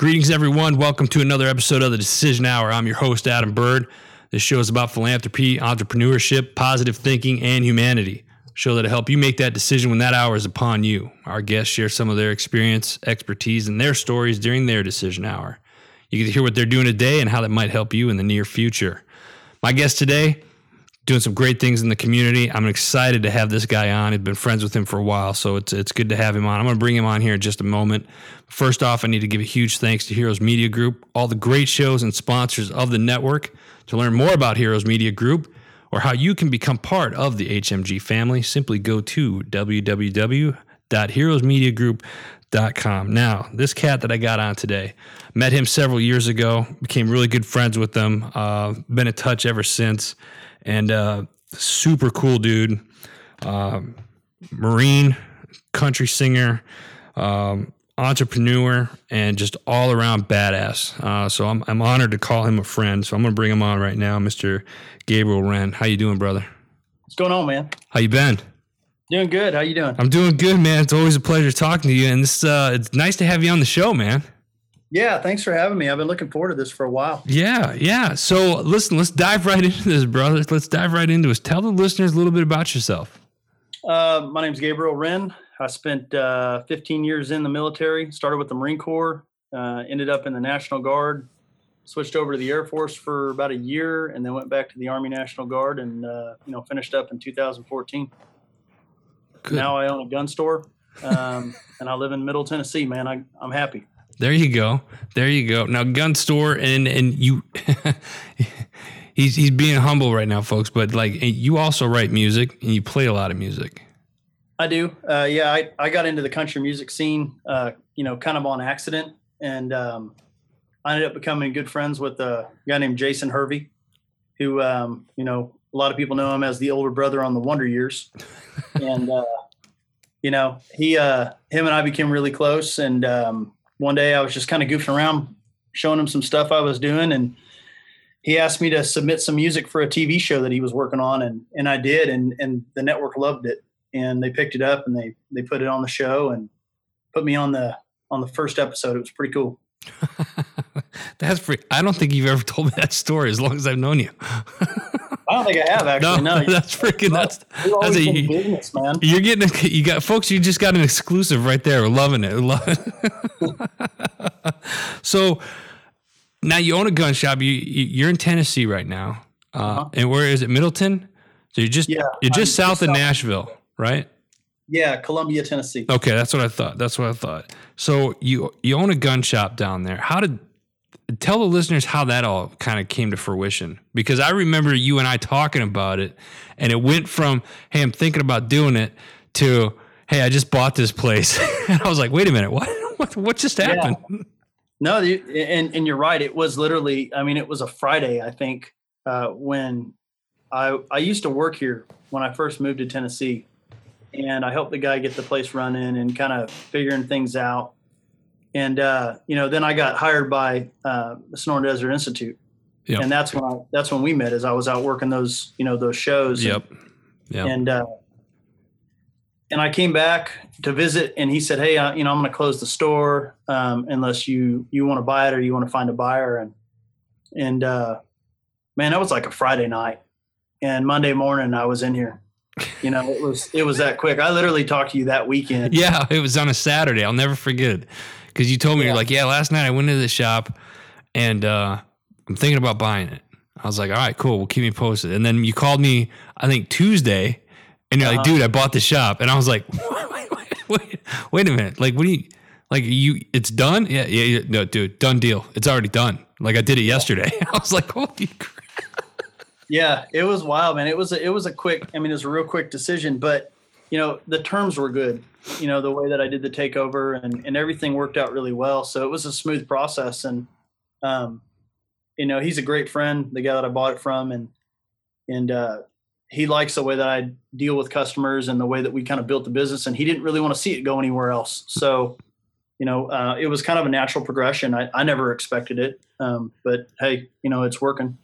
Greetings, everyone. Welcome to another episode of the Decision Hour. I'm your host, Adam Bird. This show is about philanthropy, entrepreneurship, positive thinking, and humanity. Show that'll help you make that decision when that hour is upon you. Our guests share some of their experience, expertise, and their stories during their decision hour. You get to hear what they're doing today and how that might help you in the near future. My guest today, doing some great things in the community. I'm excited to have this guy on. I've been friends with him for a while, so it's it's good to have him on. I'm going to bring him on here in just a moment. First off, I need to give a huge thanks to Heroes Media Group, all the great shows and sponsors of the network. To learn more about Heroes Media Group or how you can become part of the HMG family, simply go to www.heroesmediagroup.com. Now, this cat that I got on today, met him several years ago, became really good friends with him, uh, been in touch ever since and uh, super cool dude, um, Marine, country singer, um, entrepreneur, and just all around badass. Uh, so I'm I'm honored to call him a friend. So I'm gonna bring him on right now, Mr. Gabriel Wren. How you doing, brother? What's going on, man? How you been? Doing good. How you doing? I'm doing good, man. It's always a pleasure talking to you, and this uh, it's nice to have you on the show, man. Yeah, thanks for having me. I've been looking forward to this for a while. Yeah, yeah. So listen, let's dive right into this, brother. Let's dive right into it. Tell the listeners a little bit about yourself. Uh, my name's Gabriel Wren. I spent uh, 15 years in the military. Started with the Marine Corps, uh, ended up in the National Guard, switched over to the Air Force for about a year, and then went back to the Army National Guard, and uh, you know finished up in 2014. Good. Now I own a gun store, um, and I live in Middle Tennessee. Man, I, I'm happy. There you go. There you go. Now gun store and and you he's he's being humble right now, folks, but like you also write music and you play a lot of music. I do. Uh, yeah, I, I got into the country music scene, uh, you know, kind of on accident. And um, I ended up becoming good friends with a guy named Jason Hervey, who, um, you know, a lot of people know him as the older brother on the Wonder Years. and, uh, you know, he, uh, him and I became really close. And, um, one day I was just kind of goofing around, showing him some stuff I was doing, and he asked me to submit some music for a TV show that he was working on, and and I did, and and the network loved it, and they picked it up and they they put it on the show and put me on the on the first episode. It was pretty cool. That's pretty. I don't think you've ever told me that story as long as I've known you. I don't think I have actually. No, no. that's freaking. That's that's a business, man. You're getting. A, you got folks. You just got an exclusive right there. We're loving it. We're loving it. so now you own a gun shop. You you're in Tennessee right now. Uh, uh-huh. And where is it? Middleton. So you're just yeah, you're just I'm south of Nashville, right? Yeah, Columbia, Tennessee. Okay, that's what I thought. That's what I thought. So you you own a gun shop down there. How did tell the listeners how that all kind of came to fruition. Because I remember you and I talking about it and it went from hey I'm thinking about doing it to hey I just bought this place. And I was like wait a minute what? What, what just happened? Yeah. no and and you're right it was literally I mean it was a Friday I think uh, when I I used to work here when I first moved to Tennessee and I helped the guy get the place running and kind of figuring things out and uh, you know then I got hired by uh, the Sonoran Desert Institute, yep. and that's when I, that's when we met. As I was out working those you know those shows. Yep. And uh, and I came back to visit, and he said, "Hey, uh, you know, I'm going to close the store um, unless you you want to buy it or you want to find a buyer." And and uh, man, that was like a Friday night, and Monday morning I was in here. You know, it was it was that quick. I literally talked to you that weekend. Yeah, it was on a Saturday. I'll never forget it because you told me yeah. you're like, yeah, last night I went into the shop and uh, I'm thinking about buying it. I was like, all right, cool. Well, keep me posted. And then you called me, I think Tuesday, and you're uh-huh. like, dude, I bought the shop, and I was like, wait, wait, wait, wait, a minute, like, what do you? Like you, it's done. Yeah, yeah, yeah, no, dude, done deal. It's already done. Like I did it yesterday. I was like, holy crap. Yeah, it was wild, man. It was a, it was a quick. I mean, it was a real quick decision, but you know, the terms were good you know the way that I did the takeover and and everything worked out really well. So it was a smooth process, and um, you know he's a great friend, the guy that I bought it from, and and uh, he likes the way that I deal with customers and the way that we kind of built the business, and he didn't really want to see it go anywhere else. So you know uh, it was kind of a natural progression. I, I never expected it, um, but hey, you know it's working.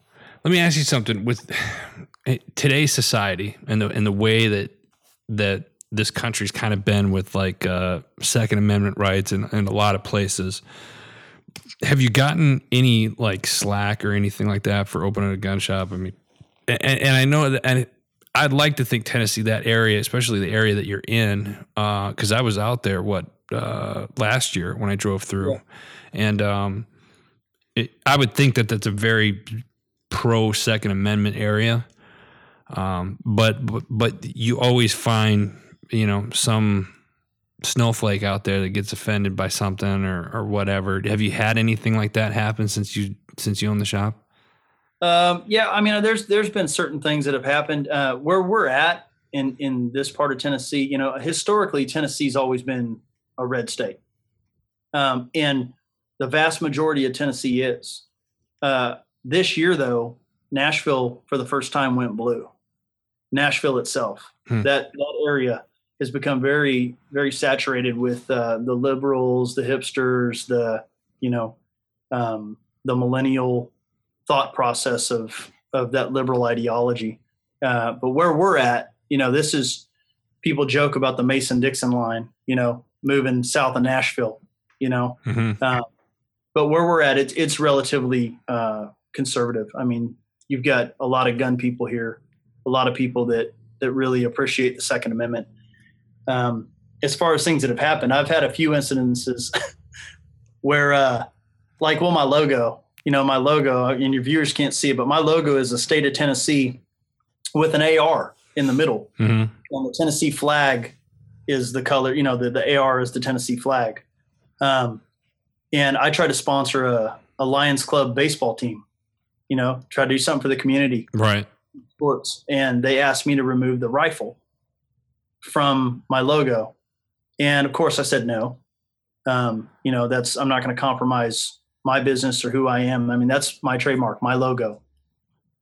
Let me ask you something with today's society and the and the way that that this country's kind of been with like uh, Second Amendment rights in, in a lot of places. have you gotten any like slack or anything like that for opening a gun shop? I mean, and, and I know that, and I'd like to think Tennessee, that area, especially the area that you're in, because uh, I was out there what uh, last year when I drove through, yeah. and um, it, I would think that that's a very pro Second Amendment area. Um, but, but but you always find you know some snowflake out there that gets offended by something or or whatever. Have you had anything like that happen since you since you own the shop? Um, yeah, I mean, there's there's been certain things that have happened uh, where we're at in in this part of Tennessee. You know, historically, Tennessee's always been a red state, um, and the vast majority of Tennessee is. Uh, this year, though, Nashville for the first time went blue. Nashville itself, hmm. that that area has become very very saturated with uh, the liberals, the hipsters, the you know um, the millennial thought process of of that liberal ideology. Uh, but where we're at, you know, this is people joke about the Mason Dixon line, you know, moving south of Nashville, you know. Mm-hmm. Uh, but where we're at, it's it's relatively uh, conservative. I mean, you've got a lot of gun people here a lot of people that that really appreciate the Second Amendment. Um, as far as things that have happened, I've had a few incidences where, uh, like, well, my logo, you know, my logo, and your viewers can't see it, but my logo is the state of Tennessee with an AR in the middle, mm-hmm. and the Tennessee flag is the color. You know, the the AR is the Tennessee flag. Um, and I try to sponsor a, a Lions Club baseball team. You know, try to do something for the community. Right sports, and they asked me to remove the rifle from my logo, and of course I said no. Um, you know, that's I'm not going to compromise my business or who I am. I mean, that's my trademark, my logo,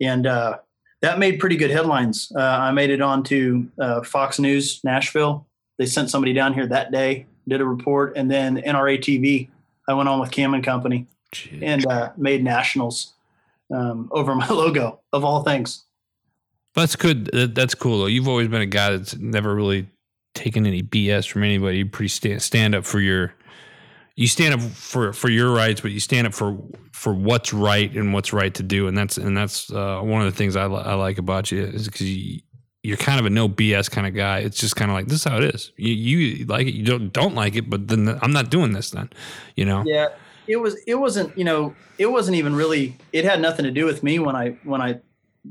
and uh, that made pretty good headlines. Uh, I made it onto uh, Fox News Nashville. They sent somebody down here that day, did a report, and then NRA TV. I went on with Cam and Company Jeez. and uh, made nationals um, over my logo of all things. That's good. That's cool though. You've always been a guy that's never really taken any BS from anybody. You pretty stand, stand up for your you stand up for for your rights, but you stand up for for what's right and what's right to do. And that's and that's uh, one of the things I, I like about you is because you you're kind of a no BS kind of guy. It's just kind of like this is how it is. You, you like it, you don't don't like it, but then I'm not doing this. Then, you know. Yeah, it was. It wasn't. You know, it wasn't even really. It had nothing to do with me when I when I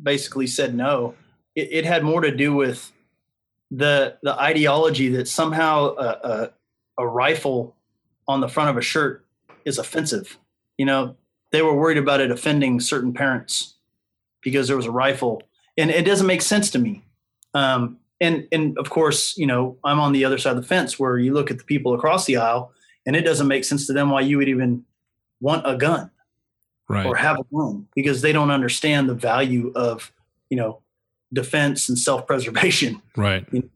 basically said no. It, it had more to do with the the ideology that somehow a, a, a rifle on the front of a shirt is offensive. You know, they were worried about it offending certain parents because there was a rifle, and it doesn't make sense to me. Um, and and of course, you know, I'm on the other side of the fence where you look at the people across the aisle, and it doesn't make sense to them why you would even want a gun right. or have a gun because they don't understand the value of you know defense and self-preservation. Right. You know,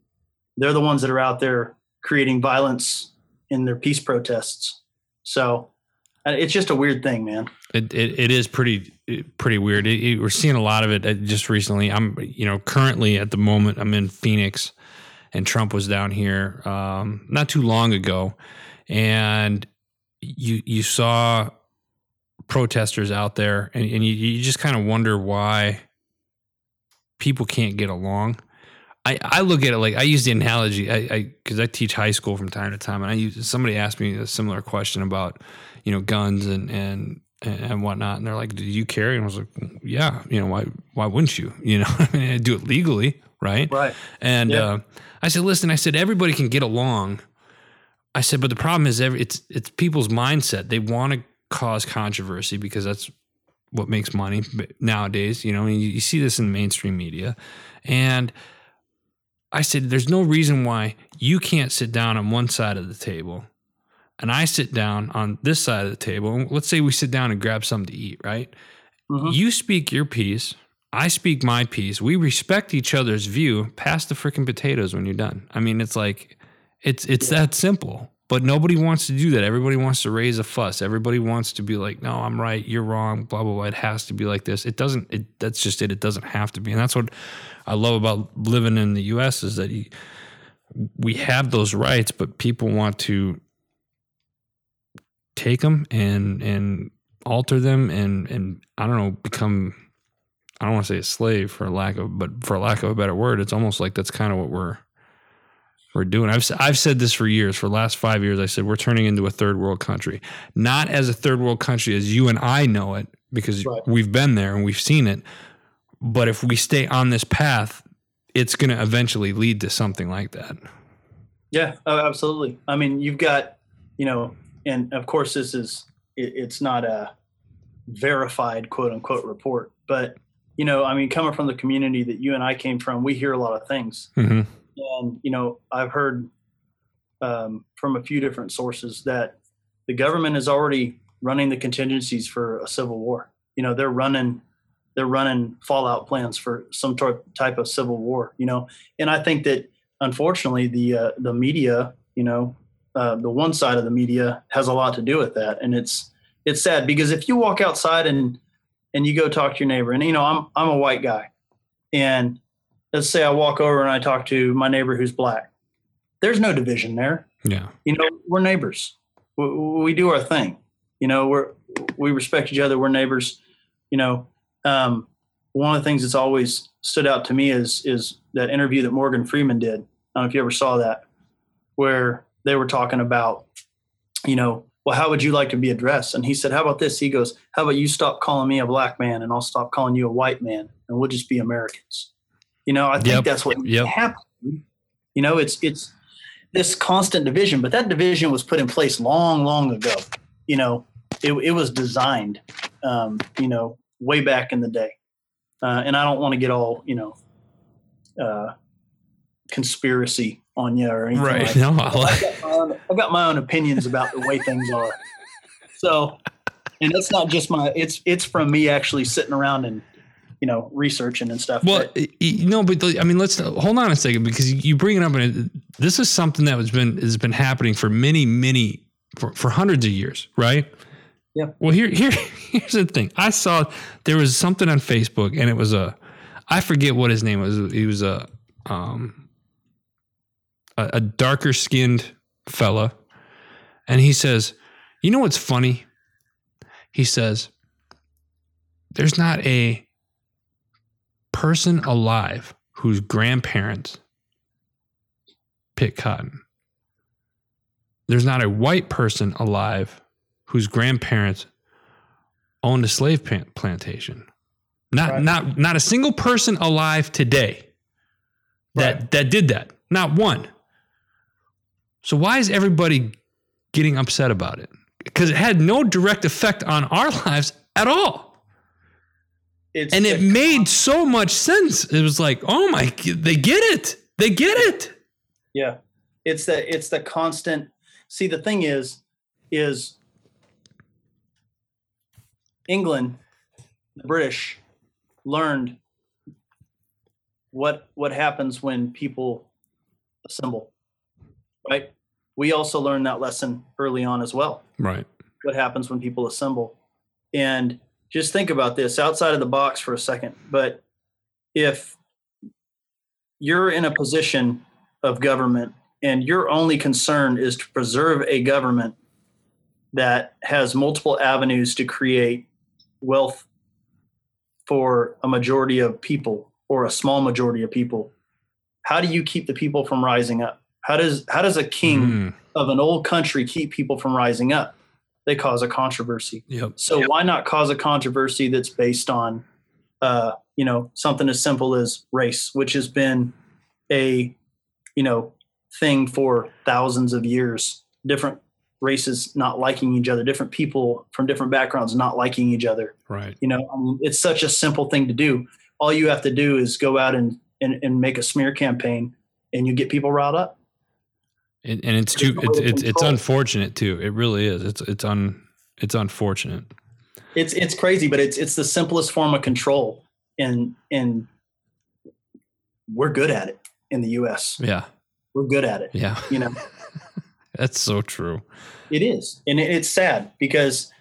they're the ones that are out there creating violence in their peace protests. So uh, it's just a weird thing man. It it, it is pretty pretty weird. It, it, we're seeing a lot of it uh, just recently. I'm you know currently at the moment i'm in phoenix and trump was down here um, not too long ago. And you you saw protesters out there, and, and you, you just kind of wonder why people can't get along. I, I look at it like I use the analogy I because I, I, teach high school from time to time, and I use somebody asked me a similar question about you know guns and and and whatnot, and they're like, "Do you carry?" And I was like, "Yeah, you know why why wouldn't you? You know, I mean, I do it legally, right? Right." And yeah. uh, I said, "Listen, I said everybody can get along." I said, but the problem is, every, it's it's people's mindset. They want to cause controversy because that's what makes money nowadays. You know, you, you see this in mainstream media. And I said, there's no reason why you can't sit down on one side of the table and I sit down on this side of the table. And let's say we sit down and grab something to eat, right? Mm-hmm. You speak your piece. I speak my piece. We respect each other's view. Pass the freaking potatoes when you're done. I mean, it's like, it's it's that simple. But nobody wants to do that. Everybody wants to raise a fuss. Everybody wants to be like, "No, I'm right. You're wrong." Blah blah blah. It has to be like this. It doesn't. It that's just it. It doesn't have to be. And that's what I love about living in the U.S. is that you, we have those rights, but people want to take them and and alter them and and I don't know become I don't want to say a slave for lack of but for lack of a better word it's almost like that's kind of what we're we're doing. I've I've said this for years. For the last 5 years I said we're turning into a third world country. Not as a third world country as you and I know it because Right. we've been there and we've seen it. But if we stay on this path, it's going to eventually lead to something like that. Yeah, oh, absolutely. I mean, you've got, you know, and of course, this is it, it's not a verified quote unquote report, but you know, I mean, coming from the community that you and I came from, we hear a lot of things, hmm and you know, I've heard um, from a few different sources that the government is already running the contingencies for a civil war. You know, they're running they're running fallout plans for some type of civil war. You know, and I think that unfortunately the uh, the media, you know, uh, the one side of the media has a lot to do with that, and it's it's sad because if you walk outside and and you go talk to your neighbor, and you know, I'm I'm a white guy, and let's say I walk over and I talk to my neighbor who's black. There's no division there. Yeah. you know we're neighbors. We, we do our thing. You know we're we respect each other. We're neighbors. You know um, one of the things that's always stood out to me is is that interview that morgan freeman did. I don't know if you ever saw that where they were talking about you know well how would you like to be addressed? And he said how about this? He goes how about you stop calling me a black man and i'll stop calling you a white man and we'll just be americans you know i think Yep. that's what Yep. happened you know it's it's this constant division, but that division was put in place long, long ago. You know, it, it was designed, um, you know, way back in the day. Uh, and I don't want to get all, you know, uh, conspiracy on you or anything Right. like No, I've got, own, I've got my own opinions about the way things are. So, and it's not just my, it's, it's from me actually sitting around and, you know, researching and stuff. Well, but no, but the- I mean, let's hold on a second because you bring it up, and this is something that has been has been happening for many, many for, for hundreds of years, right? Yeah. Well, here, here, here's the thing. I saw there was something on Facebook, and it was a, I forget what his name was. He was a, um, a, a darker skinned fella, and he says, "You know what's funny?" He says, "There's not a." person alive whose grandparents picked cotton. There's not a white person alive whose grandparents owned a slave plantation. Not Right. not not a single person alive today that Right. that did that. Not one. So why is everybody getting upset about it? Because it had no direct effect on our lives at all it's and it made so much sense. It was like, oh my, they get it. They get it. Yeah. It's the it's the constant see the thing is is England, the British learned what what happens when people assemble. Right? We also learned that lesson early on as well. Right. What happens when people assemble. And just think about this outside of the box for a second. But if you're in a position of government and your only concern is to preserve a government that has multiple avenues to create wealth for a majority of people or a small majority of people how do you keep the people from rising up how does how does a king Mm, of an old country keep people from rising up they cause a controversy yep. so why not cause a controversy that's based on, uh, you know, something as simple as race, which has been a, you know, thing for thousands of years. Different races not liking each other, different people from different backgrounds not liking each other. Right. You know, I mean, it's such a simple thing to do. All you have to do is go out and and, and make a smear campaign, and you get people riled up. And, and it's too. It's it's it's unfortunate too. It really is. It's it's un. It's unfortunate. It's it's crazy, but it's it's the simplest form of control, and and we're good at it in the U.S. Yeah. We're good at it. Yeah. You know, That's so true. it is, and it, it's sad because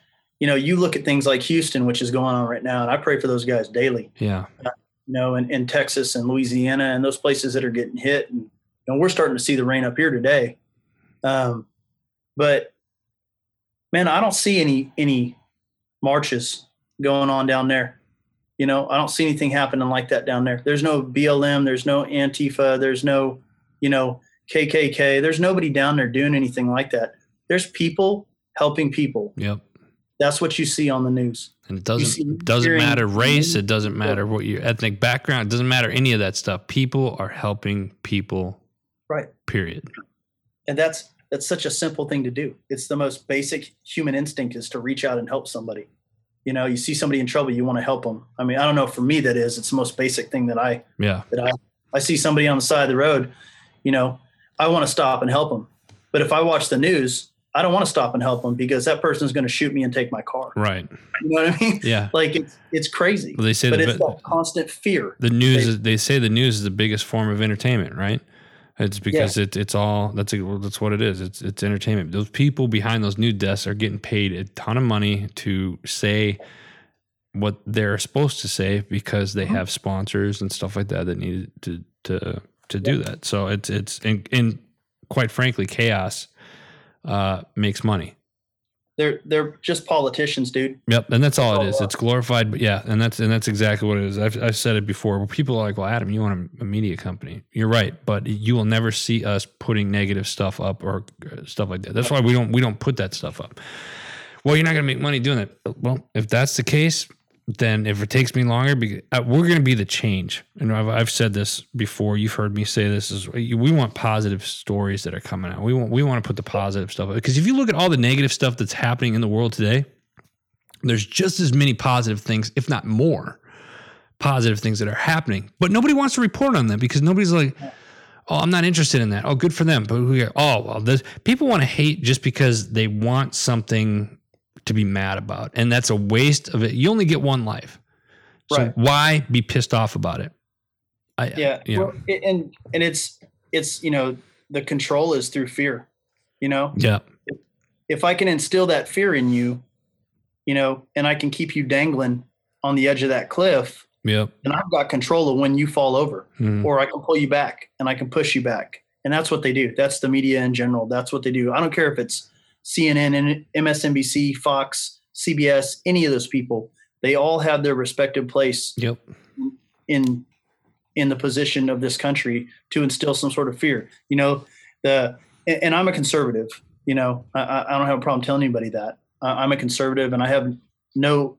you know you look at things like Houston, which is going on right now, and I pray for those guys daily. Yeah. You know, in, in Texas and Louisiana and those places that are getting hit, and know, we're starting to see the rain up here today. Um, but man, I don't see any any marches going on down there. You know, I don't see anything happening like that down there. There's no BLM, there's no Antifa, there's no, you know, KKK. There's nobody down there doing anything like that. There's people helping people. Yep. That's what you see on the news. And it doesn't doesn't matter race. It doesn't matter what your ethnic background. It doesn't matter any of that stuff. People are helping people. Right. Period. And that's that's such a simple thing to do. It's the most basic human instinct is to reach out and help somebody. You know, you see somebody in trouble, you want to help them. I mean, I don't know. For me, that is. It's the most basic thing that I Yeah. that I, I see somebody on the side of the road, you know, I want to stop and help them. But if I watch the news, I don't want to stop and help them because that person is going to shoot me and take my car. Right. You know what I mean? Yeah. Like it's it's crazy. Well, they say but the, it's that constant fear. the news. Is, they say the news is the biggest form of entertainment. Right. It's because it, it's all that's a, that's what it is. It's it's entertainment. Those people behind those news desks are getting paid a ton of money to say what they're supposed to say because they Mhm. have sponsors and stuff like that that need to to to do that. So it's it's and, and quite frankly, chaos uh, makes money. They're they're just politicians, dude. Yep, and that's all it is. uh, It's glorified, but yeah, and that's and that's exactly what it is. I've, I've said it before. People are like, "Well, Adam, you want a, a media company?" You're right, but you will never see us putting negative stuff up or uh, stuff like that. That's why we don't we don't put that stuff up. Well, you're not going to make money doing that. Well, if that's the case, then if it takes me longer, uh, we're going to be the change. And I've, I've said this before. You've heard me say this is we want positive stories that are coming out. We want we want to put the positive stuff because if you look at all the negative stuff that's happening in the world today, there's just as many positive things, if not more, positive things that are happening. But nobody wants to report on them because nobody's like, "Oh, I'm not interested in that." Oh, good for them. But we "Oh, well, this, people want to hate just because they want something to be mad about, and that's a waste of it. You only get one life, so Right. why be pissed off about it?" I, Yeah. you know, Well, and and it's it's you know the control is through fear. You know, yeah, if I can instill that fear in you, you know, and I can keep you dangling on the edge of that cliff, yep, And I've got control of when you fall over. mm, or I can pull you back and I can push you back. And that's what they do. That's the media in general. That's what they do. I don't care if it's CNN and MSNBC, Fox, CBS, any of those people. They all have their respective place yep, in in the position of this country to instill some sort of fear. You know, the and, I'm a conservative. You know, I- I, don't have a problem telling anybody that I'm a conservative, and I have no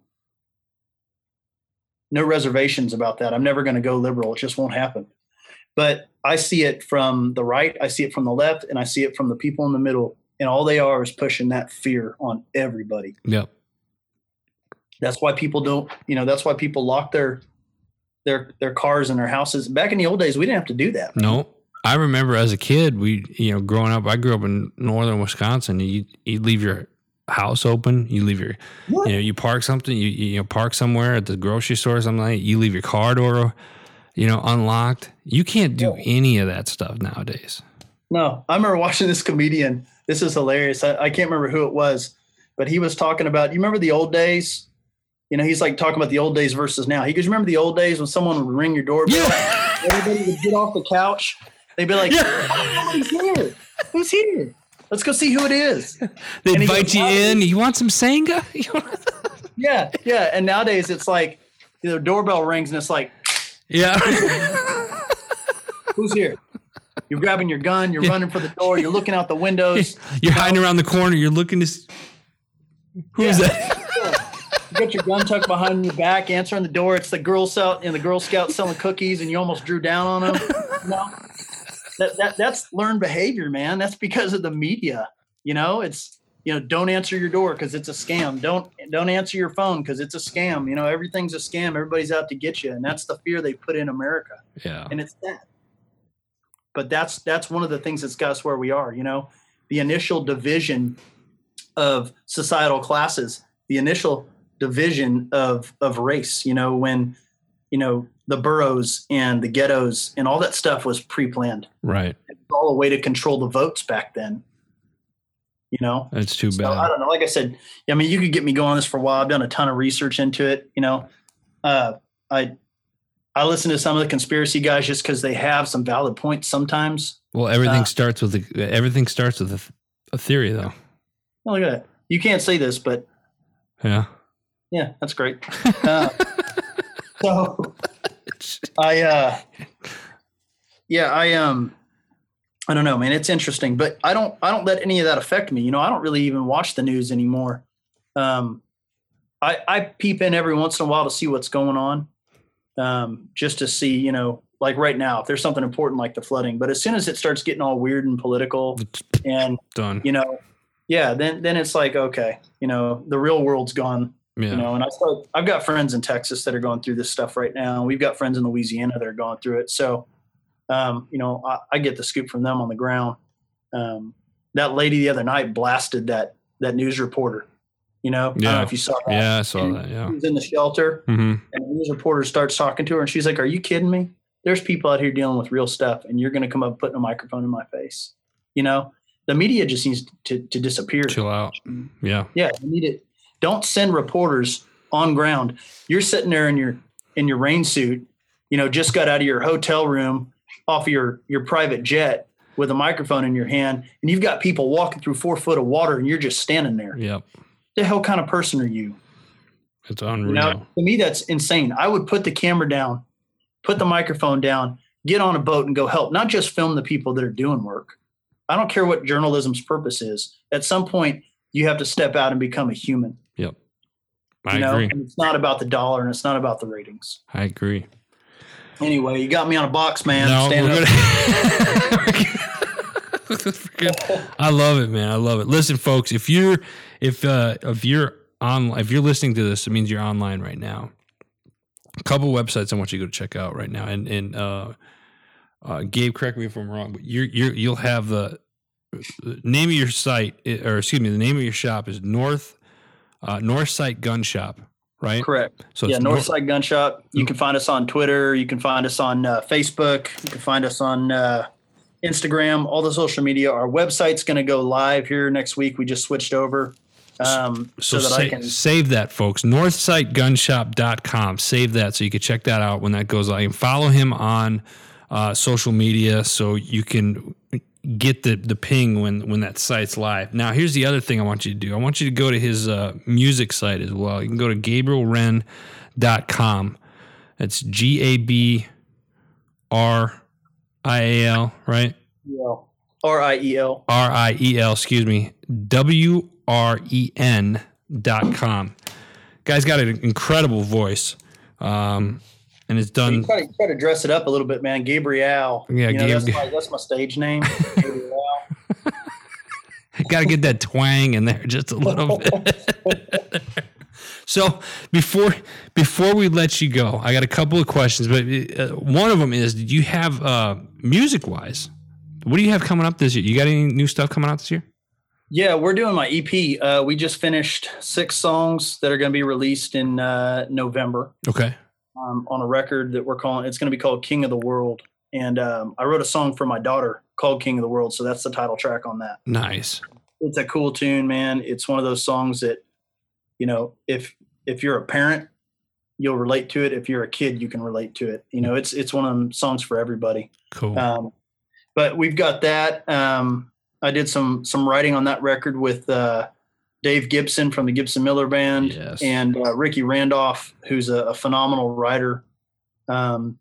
no reservations about that. I'm never going to go liberal. It just won't happen. But I see it from the right, I see it from the left, and I see it from the people in the middle. And all they are is pushing that fear on everybody. yep, That's why people don't, you know, that's why people lock their their their cars and their houses. Back in the old days, we didn't have to do that. No, I remember as a kid, we you know growing up. I grew up in northern Wisconsin. You you leave your house open. You leave your you know you park something. You you know park somewhere at the grocery store or something. Like that, you leave your car door you know unlocked. You can't do any of that stuff nowadays. No, I remember watching this comedian. This is hilarious. I, I can't remember who it was, but he was talking about. You remember the old days? You know, he's like talking about the old days versus now. He goes, "Remember the old days when someone would ring your doorbell? Yeah, Everybody would get off the couch. They'd be like, Yeah. "Who's here? Who's here? Let's go see who it is." they invite goes, you in. You want some sangha? Yeah, yeah. And nowadays it's like the doorbell rings and it's like, yeah. "Who's here?" You're grabbing your gun. You're running for the door. You're looking out the windows. You're hiding around the corner. You're looking to. s- Who's Yeah. that? You got your gun tucked behind your back, answering the door. It's the Girl Scout and the Girl Scout selling cookies, and you almost drew down on them. You know, that, that that's learned behavior, man. That's because of the media. You know, it's you know, don't answer your door because it's a scam. Don't don't answer your phone because it's a scam. You know, everything's a scam. Everybody's out to get you, and that's the fear they put in America, Yeah. and it's that. But that's that's one of the things that's got us where we are. You know, the initial division of societal classes, the initial division of of race. You know, when you know the boroughs and the ghettos and all that stuff was pre-planned. Right. It was all a way to control the votes back then. You know, That's too bad. I don't know. Like I said, I mean, you could get me going on this for a while. I've done a ton of research into it. You know, uh, I I listen to some of the conspiracy guys just because they have some valid points sometimes. Well, everything uh, starts with a, everything starts with a, a theory, though. Oh, look at that. you can't see this, but Yeah. yeah, that's great. Uh, so I, uh, yeah, I, um, I don't know, man. It's interesting, but I don't, I don't let any of that affect me. You know, I don't really even watch the news anymore. Um, I, I peep in every once in a while to see what's going on, um, just to see, you know, like right now, if there's something important like the flooding. But as soon as it starts getting all weird and political, It's and done. you know, yeah, then then it's like okay, you know, the real world's gone Yeah. you know and i start, i've got friends in texas that are going through this stuff right now we've got friends in louisiana that are going through it so um, you know I, I get the scoop from them on the ground um, that lady the other night blasted that that news reporter you know i don't Yeah. know if you saw that yeah, I saw that. Yeah. she was in the shelter hmm and the news reporter starts talking to her and she's like are you kidding me there's people out here dealing with real stuff and you're going to come up putting a microphone in my face you know the media just needs to, to disappear Chill out. Yeah. yeah, you need it. Don't send reporters on ground. You're sitting there in your in your rain suit, you know, just got out of your hotel room off your your private jet with a microphone in your hand, and you've got people walking through four foot of water, and you're just standing there. Yep. The hell kind of person are you? It's You unreal. know, to me, that's insane. I would put the camera down, put the microphone down, get on a boat, and go help. Not just film the people that are doing work. I don't care what journalism's purpose is. At some point, you have to step out and become a human. Yep. You I know, agree. and it's not about the dollar and it's not about the ratings. I agree. Anyway, you got me on a box, man. no, Stand up. I love it, man. I love it. Listen, folks, if you're if uh if you're on if you're listening to this, it means you're online right now. A couple websites I want you to go check out right now, and and uh, uh, Gabe, correct me if I'm wrong, but you're you're you'll have the the name of your site, eh, or excuse me, the name of your shop is North uh, Northside Gun Shop, right? Correct. So yeah, it's Nor- Northside Gun Shop. You can find us on Twitter. You can find us on uh, Facebook. You can find us on uh, Instagram. All the social media. Our website's going to go live here next week. We just switched over um, so, So that sa- I can. save that, folks. Northsidegunshop.com. Save that so you can check that out when that goes. And follow him on uh, social media so you can get the, the ping when, when that site's live. Now, here's the other thing I want you to do. I want you to go to his uh, music site as well. You can go to gabrielwren.com. That's G A B R I A L, right? R I E L. R I E L, excuse me, W R E N dot com. Guy's got an incredible voice. Um, and it's You done. try to, try to dress it up a little bit, man. Gabriel. Yeah, you know, Gab- that's, my, that's my stage name. Gabriel. Got to get that twang in there just a little bit. so before before we let you go, I got a couple of questions, but uh, one of them is: Do you have uh, music wise? What do you have coming up this year? You got any new stuff coming out this year? Yeah, we're doing my EP. Uh, we just finished six songs that are going to be released in uh, November Okay. um, on a record that we're calling. It's going to be called King of the World. And um, I wrote a song for my daughter called King of the World, so that's the title track on that. Nice. It's a cool tune, man. It's one of those songs that, you know, if if you're a parent, you'll relate to it. If you're a kid, you can relate to it. You know, it's it's one of them songs for everybody. Cool. Um, but we've got that. Um, I did some some writing on that record with uh, Dave Gibson from the Gibson Miller Band Yes. and uh, Ricky Randolph, who's a, a phenomenal writer, um,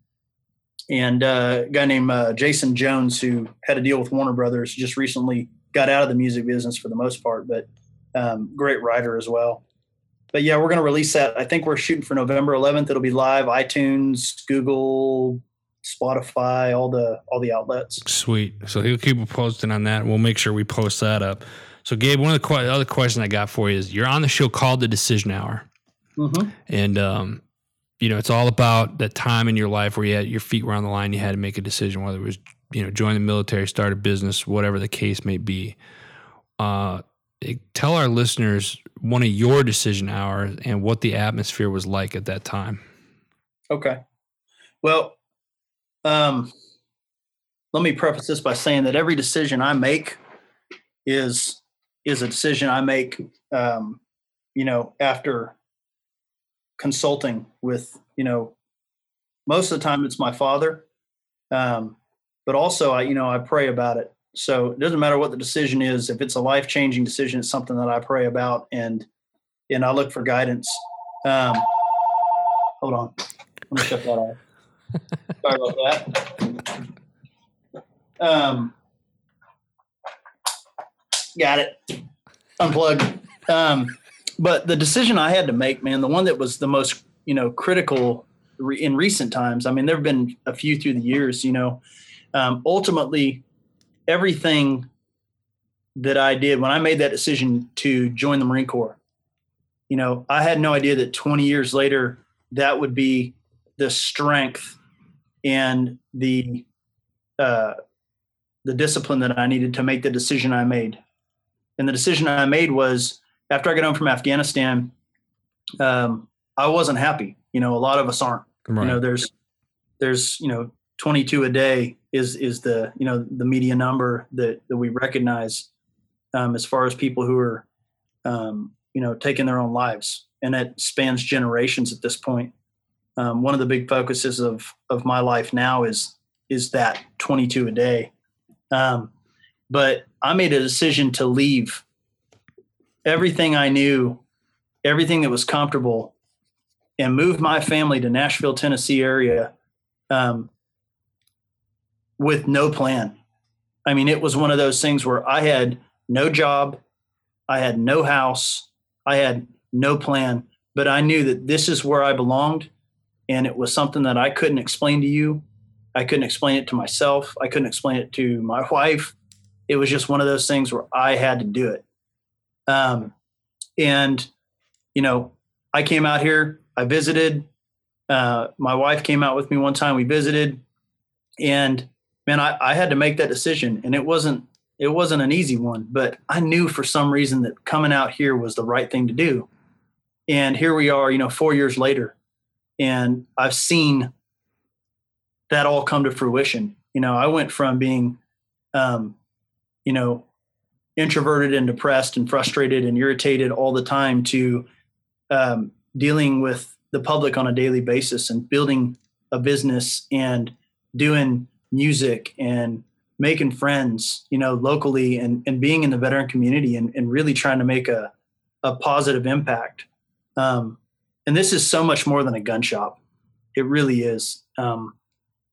and uh, a guy named uh, Jason Jones, who had a deal with Warner Brothers, just recently got out of the music business for the most part, but um, great writer as well. But yeah, we're going to release that. I think we're shooting for November 11th. It'll be live, iTunes, Google, Spotify, all the all the outlets. Sweet. So he'll keep posting on that. We'll make sure we post that up. So, Gabe, one of the que- other questions I got for you is: You're on the show called the Decision Hour, Mm-hmm. and um, you know it's all about that time in your life where you had your feet were on the line. You had to make a decision, whether it was you know join the military, start a business, whatever the case may be. Uh, eh, tell our listeners one of your decision hours and what the atmosphere was like at that time. Okay. Well, um, let me preface this by saying that every decision I make is is a decision I make, um, you know, after consulting with, you know, most of the time it's my father, um, but also I, you know, I pray about it So it doesn't matter what the decision is. If it's a life changing decision, it's something that I pray about and and I look for guidance. Um, hold on, let me shut that off. Sorry about that. Um, got it. Unplugged. Um, but the decision I had to make, man, the one that was the most, you know, critical re- in recent times. I mean, there have been a few through the years. You know, um, ultimately, everything that I did when I made that decision to join the Marine Corps, you know, I had no idea that 20 years later that would be the strength and the uh, the discipline that I needed to make the decision I made. And the decision I made was after I got home from Afghanistan, um, I wasn't happy. You know, a lot of us aren't. Right. You know, there's there's you know 22 a day is is the you know the media number that that we recognize um, as far as people who are um, you know taking their own lives, and it spans generations at this point. Um, one of the big focuses of of my life now is is that 22 a day. Um, but I made a decision to leave everything I knew, everything that was comfortable, and move my family to Nashville, Tennessee area um, with no plan. I mean, it was one of those things where I had no job, I had no house, I had no plan, but I knew that this is where I belonged. And it was something that I couldn't explain to you. I couldn't explain it to myself. I couldn't explain it to my wife. It was just one of those things where I had to do it. Um, and, you know, I came out here, I visited. Uh, my wife came out with me one time, we visited. And man, I, I had to make that decision. And it wasn't it wasn't an easy one, but I knew for some reason that coming out here was the right thing to do. And here we are, you know, four years later, and I've seen that all come to fruition. You know, I went from being, um, you know, introverted and depressed and frustrated and irritated all the time to um, dealing with the public on a daily basis and building a business and doing music and making friends, you know, locally and, and being in the veteran community and, and really trying to make a, a positive impact. Um, and this is so much more than a gun shop. It really is. Um,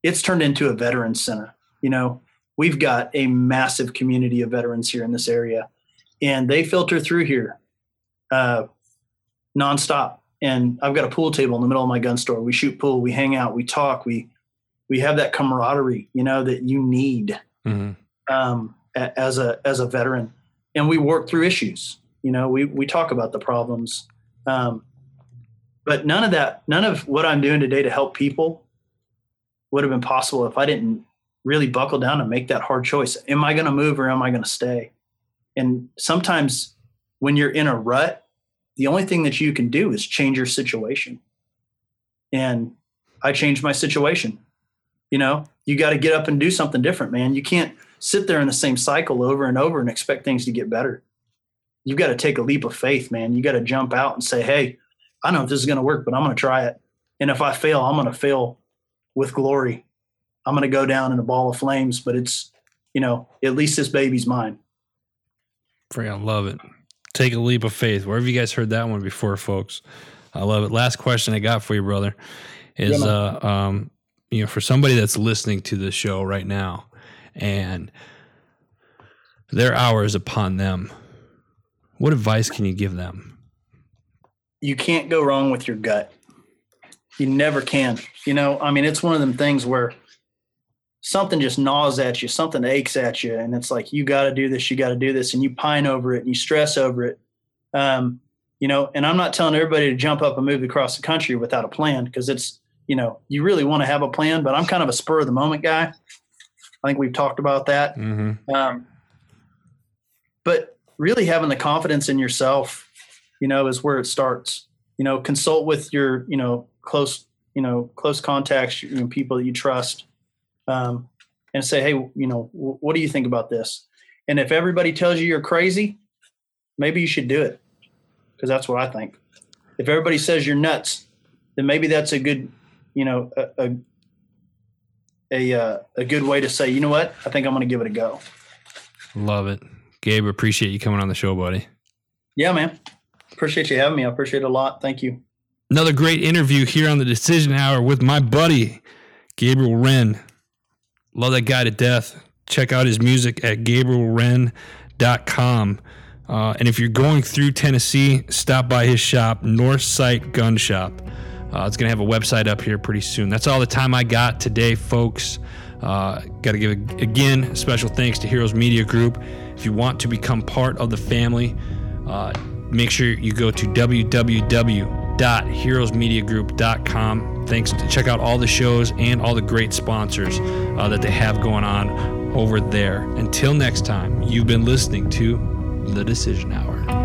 it's turned into a veteran center. You know, we've got a massive community of veterans here in this area, and they filter through here uh, nonstop. And I've got a pool table in the middle of my gun store. We shoot pool, we hang out, we talk, we we have that camaraderie, you know, that you need mm-hmm. um, as a as a veteran, and we work through issues. You know, we we talk about the problems, um, but none of that, none of what I'm doing today to help people would have been possible if I didn't really buckle down and make that hard choice. Am I going to move or am I going to stay? And sometimes when you're in a rut, the only thing that you can do is change your situation. And I changed my situation. You know, you got to get up and do something different, man. You can't sit there in the same cycle over and over and expect things to get better. You've got to take a leap of faith, man. You got to jump out and say, hey, I don't know if this is going to work, but I'm going to try it. And if I fail, I'm going to fail with glory I'm going to go down in a ball of flames, but it's, you know, at least this baby's mine. Freaking love it. Take a leap of faith. Where have you guys heard that one before, folks? I love it. Last question I got for you, brother, is yeah, uh, um, you know, for somebody that's listening to this show right now, and their hour is upon them. What advice can you give them? You can't go wrong with your gut. You never can. You know, I mean, it's one of them things where something just gnaws at you, something aches at you, and it's like you got to do this, you got to do this, and you pine over it and you stress over it. Um, you know, and I'm not telling everybody to jump up and move across the country without a plan because it's you know you really want to have a plan, but I'm kind of a spur of the moment guy. I think we've talked about that. Mm-hmm. Um, but really having the confidence in yourself, you know, is where it starts. You know, consult with your you know close you know close contacts, you know, people that you trust um, and say, hey, you know, w- what do you think about this? And if everybody tells you you're crazy, maybe you should do it because that's what I think. If everybody says you're nuts, then maybe that's a good, you know, a a, a, uh, a good way to say, you know what, I think I'm going to give it a go. Love it. Gabe, appreciate you coming on the show, buddy. Yeah, man. Appreciate you having me. I appreciate it a lot. Thank you. Another great interview here on the Decision Hour with my buddy, Gabriel Wren. Love that guy to death. Check out his music at gabrielwren.com. Uh, and if you're going through Tennessee, stop by his shop, Northside Gun Shop. Uh, it's going to have a website up here pretty soon. That's all the time I got today, folks. Uh, Got to give again a special thanks to Heroes Media Group. If you want to become part of the family, uh, make sure you go to www.heroesmediagroup.com. Thanks to check out all the shows and all the great sponsors uh, that they have going on over there. Until next time, you've been listening to The Decision Hour.